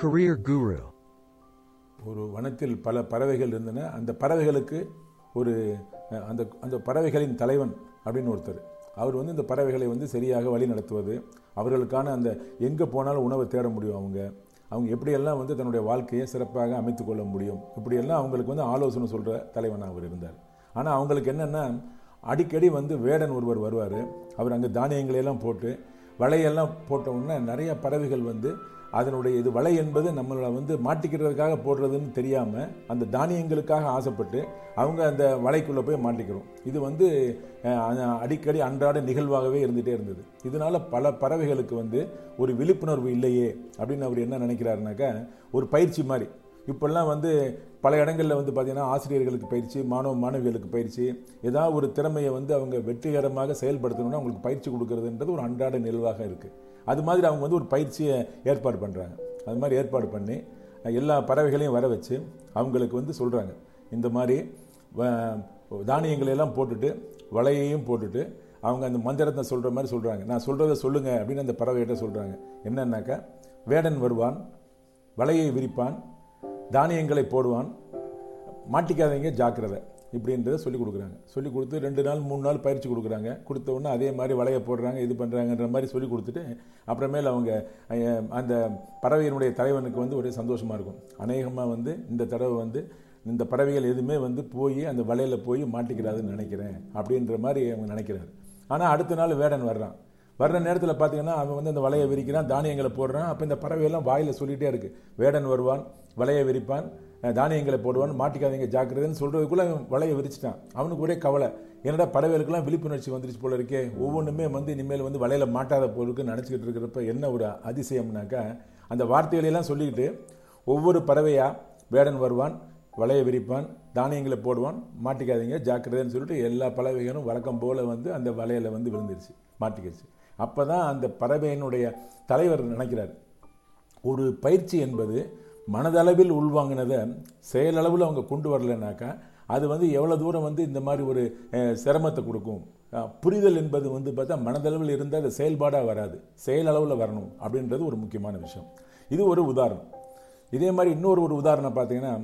Career Guru. ஒரு வனத்தில் பல பறவைகள் இருந்தன. அந்த பறவைகளுக்கு ஒரு அந்த அந்த பறவைகளின் தலைவன் அப்படின்னு ஒருத்தர். அவர் வந்து இந்த பறவைகளை வந்து சரியாக வழி நடத்துவது அவர்களுக்கான அந்த எங்கே போனாலும் உணவை தேட முடியும் அவங்க. அவங்க எப்படியெல்லாம் வந்து தன்னுடைய வாழ்க்கையை சிறப்பாக அமைத்துக்கொள்ள முடியும்? இப்படியெல்லாம் அவங்களுக்கு வந்து ஆலோசனை சொல்கிற தலைவனாக அவர் இருந்தார். ஆனால் அவங்களுக்கு என்னென்னா அடிக்கடி வந்து வேடன் ஒருவர் வருவார். அவர் அங்கே தானியங்களை எல்லாம் போட்டு வலையெல்லாம் போட்டவுடனே நிறைய பறவைகள் வந்து அதனுடைய இது வலை என்பது நம்மளை வந்து மாட்டிக்கிறதுக்காக போடுறதுன்னு தெரியாமல் அந்த தானியங்களுக்காக ஆசைப்பட்டு அவங்க அந்த வலைக்குள்ளே போய் மாட்டிக்கிறோம். இது வந்து அடிக்கடி அன்றாட நிகழ்வாகவே இருந்துகிட்டே இருந்தது. இதனால பல பறவைகளுக்கு வந்து ஒரு விழிப்புணர்வு இல்லையே அப்படின்னு அவர் என்ன நினைக்கிறாருனாக்கா ஒரு பயிற்சி மாதிரி. இப்போல்லாம் வந்து பல இடங்களில் வந்து பார்த்திங்கன்னா ஆசிரியர்களுக்கு பயிற்சி மாணவ மாணவிகளுக்கு பயிற்சி ஏதாவது ஒரு திறமையை வந்து அவங்க வெற்றிகரமாக செயல்படுத்தணும்னா அவங்களுக்கு பயிற்சி கொடுக்கறதுன்றது ஒரு அன்றாட நிகழ்வாக இருக்குது அது மாதிரி அவங்க வந்து ஒரு பயிற்சியை ஏற்பாடு பண்ணுறாங்க அது மாதிரி ஏற்பாடு பண்ணி எல்லா பறவைகளையும் வர வச்சு அவங்களுக்கு வந்து சொல்கிறாங்க இந்த மாதிரி வ- தானியங்களை எல்லாம் போட்டுட்டு வலையையும் போட்டுட்டு அவங்க அந்த மந்திரத்தை சொல்கிற மாதிரி சொல்கிறாங்க நான் சொல்கிறத சொல்லுங்கள் அப்படின்னு அந்த பறவைகிட்ட சொல்கிறாங்க என்னன்னாக்கா வேடன் வருவான் வலையை விரிப்பான் தானியங்களை போடுவான். மாட்டிக்காதீங்க ஜாக்கிரதை. இப்படின்றத சொல்லி கொடுக்குறாங்க. சொல்லி கொடுத்து ரெண்டு நாள் மூணு நாள் பயிற்சி கொடுக்குறாங்க. கொடுத்த உடனே அதே மாதிரி வலையை போடுறாங்க இது பண்ணுறாங்கன்ற மாதிரி சொல்லி கொடுத்துட்டு அப்புறமேல அவங்க அந்த பறவையினுடைய தலைவனுக்கு வந்து ஒரே சந்தோஷமாக இருக்கும். அநேகமாக வந்து இந்த தடவை வந்து இந்த பறவைகள் எதுவுமே வந்து போய் அந்த வலையில் போய் மாட்டிக்கிறாதுன்னு நினைக்கிறேன் அப்படின்ற மாதிரி அவங்க நினைக்கிறாரு. ஆனால் அடுத்த நாள் வேடன் வர்றான். வர்ற நேரத்தில் பார்த்தீங்கன்னா அவன் வந்து அந்த வலையை விரிக்கிறான் தானியங்களை போடுறான். அப்போ இந்த பறவையெல்லாம் வாயில் சொல்லிகிட்டே இருக்கு. வேடன் வருவான் வலையை விரிப்பான் தானியங்களை போடுவான் மாட்டிக்காதீங்க ஜாக்கிரதைன்னு சொல்கிறதுக்குள்ளே அவன் வலையை விரிச்சிட்டான். அவனுக்கு ஒரே கவலை என்னடா பறவைகளுக்கெல்லாம் விழிப்புணர்ச்சி வந்துருச்சு போல இருக்கே. ஒவ்வொன்றுமே வந்து இனிமேல் வந்து வலையில் மாட்டாத போலுக்கு நினச்சிக்கிட்டு இருக்கிறப்ப என்ன ஒரு அதிசயம்னாக்கா அந்த வார்த்தைகளையெல்லாம் சொல்லிக்கிட்டு ஒவ்வொரு பறவையாக வேடன் வருவான் வலையை விரிப்பான் தானியங்களை போடுவான் மாட்டிக்காதீங்க ஜாக்கிரதைன்னு சொல்லிட்டு எல்லா பறவைகளும் வழக்கம் போல் வந்து அந்த வலையில் வந்து விழுந்துருச்சு மாட்டிக்கிடுச்சு அப்போ தான் அந்த பறவையினுடைய தலைவர் நினைக்கிறார். ஒரு பயிற்சி என்பது மனதளவில் உள்வாங்கினதை செயலளவில் அவங்க கொண்டு வரலைனாக்கா அது வந்து எவ்வளோ தூரம் வந்து இந்த மாதிரி ஒரு சிரமத்தை கொடுக்கும். புரிதல் என்பது வந்து பார்த்தா மனதளவில் இருந்தால் அது செயல்பாடாக வராது. செயலளவில் வரணும் அப்படின்றது ஒரு முக்கியமான விஷயம். இது ஒரு உதாரணம். இதே மாதிரி இன்னொரு ஒரு உதாரணம் பார்த்தீங்கன்னா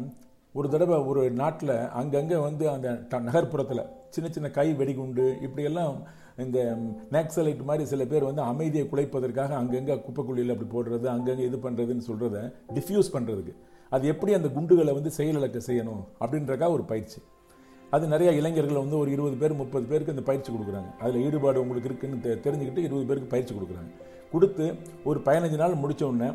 ஒரு தடவை ஒரு நாட்டில் அங்கங்கே வந்து அந்த ட- நகர்ப்புறத்தில் சின்ன சின்ன கை வெடிகுண்டு இப்படியெல்லாம் இந்த நேக்சலைட் மாதிரி சில பேர் வந்து அமைதியை குலைப்பதற்காக அங்கங்கே குப்பைக்குழியில் அப்படி போடுறது அங்கங்கே இது பண்ணுறதுன்னு சொல்கிறத டிஃப்யூஸ் பண்ணுறதுக்கு அது எப்படி அந்த குண்டுகளை வந்து செயலிழக்க செய்யணும் அப்படின்றக்கா ஒரு பயிற்சி. அது நிறைய இளைஞர்கள் வந்து ஒரு இருபது பேர் முப்பது பேருக்கு இந்த பயிற்சி கொடுக்குறாங்க. அதில் ஈடுபாடு உங்களுக்கு இருக்குன்னு தெ- தெரிஞ்சுக்கிட்டு இருபது பேருக்கு பயிற்சி கொடுக்குறாங்க. கொடுத்து ஒரு பதினஞ்சு நாள் முடித்த உடனே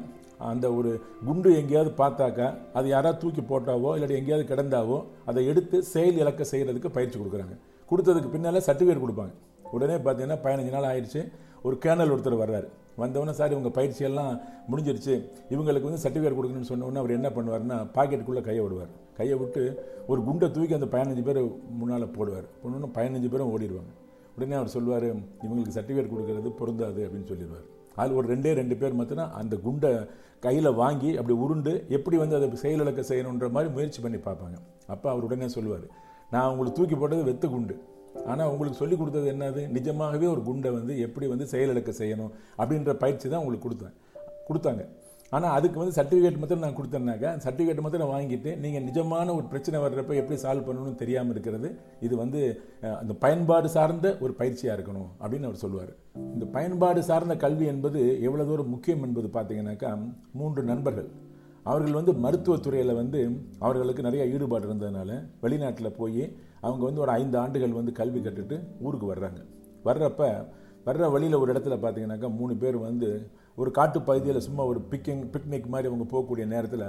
அந்த ஒரு குண்டு எங்கேயாவது பார்த்தாக்கா அது யாராவது தூக்கி போட்டாவோ இல்லாட்டி எங்கேயாவது கிடந்தாவோ அதை எடுத்து செயல் இலக்க செய்கிறதுக்கு பயிற்சி கொடுக்குறாங்க. கொடுத்ததுக்கு பின்னால் சர்டிஃபிகேட் கொடுப்பாங்க. உடனே பார்த்தீங்கன்னா பதினஞ்சு நாள் ஆயிடுச்சு. ஒரு கேர்னல் ஒருத்தர் வர்றாரு. வந்தவொடனே சார் இவங்க பயிற்சியெல்லாம் முடிஞ்சிருச்சு. இவங்களுக்கு வந்து சர்டிஃபிகேட் கொடுக்கணும்னு சொன்னோடனே அவர் என்ன பண்ணுவார்னா பாக்கெட்டுக்குள்ளே கையை விடுவார். கையை விட்டு ஒரு குண்டை தூக்கி அந்த பதினஞ்சு பேர் முன்னால் போடுவார். பொண்ணு பதினஞ்சு பேரும் ஓடிடுவாங்க. உடனே அவர் சொல்லுவார் இவங்களுக்கு சர்டிஃபிகேட் கொடுக்கறது பொருந்தாது அப்படின்னு சொல்லிடுவார். அதில் ஒரு ரெண்டே ரெண்டு பேர் மாத்திரம் அந்த குண்டை கையில் வாங்கி அப்படி உருண்டு எப்படி வந்து அதை செயலிழக்க செய்யணுன்ற மாதிரி முயற்சி பண்ணி பார்ப்பாங்க. அப்போ அவர் உடனே சொல்லுவார் நான் உங்களுக்கு தூக்கி போட்டது வெத்து குண்டு. ஆனால் உங்களுக்கு சொல்லி கொடுத்தது என்னது? நிஜமாகவே ஒரு குண்டை வந்து எப்படி வந்து செயலிழக்க செய்யணும்? அப்படின்ற பயிற்சி தான் உங்களுக்கு கொடுத்தேன். கொடுத்தாங்க. ஆனால் அதுக்கு வந்து சர்டிஃபிகேட் மட்டும் நான் கொடுத்தேன்னாக்கா சர்டிஃபிகேட் மாத்திரம் வாங்கிட்டு நீங்கள் நிஜமான ஒரு பிரச்சனை வர்றப்ப எப்படி சால்வ் பண்ணணும்னு தெரியாமல் இருக்கிறது இது வந்து அந்த பயன்பாடு சார்ந்த ஒரு பயிற்சியாக இருக்கணும் அப்படின்னு அவர் சொல்லுவார். இந்த பயன்பாடு சார்ந்த கல்வி என்பது எவ்வளோ தூரம் முக்கியம் என்பது பார்த்தீங்கன்னாக்கா மூன்று நண்பர்கள். அவர்கள் வந்து மருத்துவத்துறையில் வந்து அவர்களுக்கு நிறைய ஈடுபாடு இருந்ததுனால வெளிநாட்டில் போய் அவங்க வந்து ஒரு ஐந்து ஆண்டுகள் வந்து கல்வி கட்டுட்டு ஊருக்கு வர்றாங்க. வர்றப்ப வர்ற வழியில் ஒரு இடத்துல பார்த்தீங்கன்னாக்கா மூணு பேர் வந்து ஒரு காட்டு பகுதியில் சும்மா ஒரு பிக்கிங் பிக்னிக் மாதிரி அவங்க போகக்கூடிய நேரத்தில்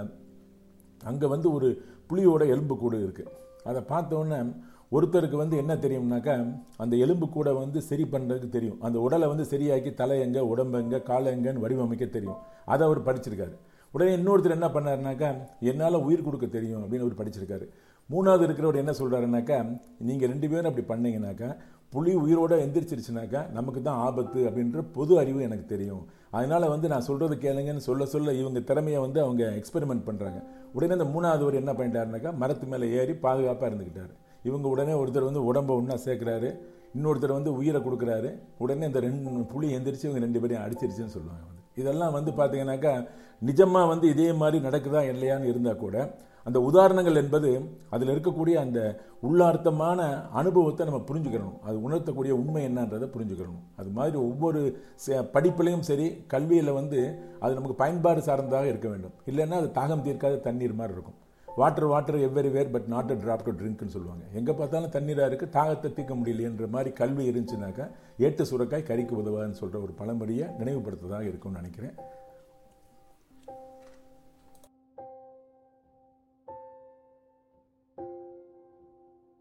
அங்கே வந்து ஒரு புளியோட எலும்பு கூடு இருக்குது அதை பார்த்தோன்னே ஒருத்தருக்கு வந்து என்ன தெரியும்னாக்கா அந்த எலும்பு கூட வந்து சரி பண்ணுறதுக்கு தெரியும். அந்த உடலை வந்து சரியாக்கி தலை எங்கே உடம்பு எங்கே காலை எங்கன்னு வடிவமைக்க தெரியும். அதை அவர் படிச்சிருக்காரு. உடனே இன்னொருத்தர் என்ன பண்ணாருனாக்கா என்னால் உயிர் கொடுக்க தெரியும் அப்படின்னு அவர் படிச்சிருக்காரு. மூணாவது இருக்கிறவர் என்ன சொல்கிறாருனாக்கா நீங்கள் ரெண்டு பேரும் அப்படி பண்ணீங்கன்னாக்கா புலி உயிரோட எந்திரிச்சிருச்சுனாக்கா நமக்கு தான் ஆபத்து அப்படின்ற பொது அறிவு எனக்கு தெரியும். அதனால் வந்து நான் சொல்கிறது கேளுங்கன்னு சொல்ல சொல்ல இவங்க திறமையை வந்து அவங்க எக்ஸ்பெரிமெண்ட் பண்ணுறாங்க உடனே அந்த மூணாவதுவர் என்ன பண்ணிட்டாருனாக்கா மரத்து மேலே ஏறி பாதுகாப்பாக இருந்துக்கிட்டார் இவங்க உடனே ஒருத்தர் வந்து உடம்ப ஒன்றா சேர்க்குறாரு. இன்னொருத்தர் வந்து உயிரை கொடுக்குறாரு. உடனே இந்த ரெண்டு புளி எந்திரிச்சு இவங்க ரெண்டு பேரையும் அடிச்சிருச்சுன்னு சொல்லுவாங்க வந்து. இதெல்லாம் வந்து பார்த்தீங்கன்னாக்கா நிஜமாக வந்து இதே மாதிரி நடக்குதா இல்லையான்னு இருந்தால் கூட அந்த உதாரணங்கள் என்பது அதில் இருக்கக்கூடிய அந்த உள்ளார்த்தமான அனுபவத்தை நம்ம புரிஞ்சுக்கிறணும் அது உணர்த்தக்கூடிய உண்மை என்னன்றதை புரிஞ்சுக்கிறணும் அது மாதிரி ஒவ்வொரு ச- படிப்புலையும் சரி கல்வியில் வந்து அது நமக்கு பயன்பாடு சார்ந்ததாக இருக்க வேண்டும். இல்லைன்னா அது தாகம் தீர்க்காத தண்ணீர் மாதிரி இருக்கும். Water water everywhere but not a drop to ட்ரிங்க்னு சொல்லுவாங்க. எங்கே பார்த்தாலும் தண்ணீராக இருக்குது தாகத்தை தீர்க்க முடியலையன்ற மாதிரி கல்வி இருந்துச்சுனாக்கா ஏட்டு சுரக்காய் கறிக்கு உதவாதுன்னு சொல்கிற ஒரு பழமொழியை நினைவுபடுத்துவதாக இருக்கும்னு நினைக்கிறேன்.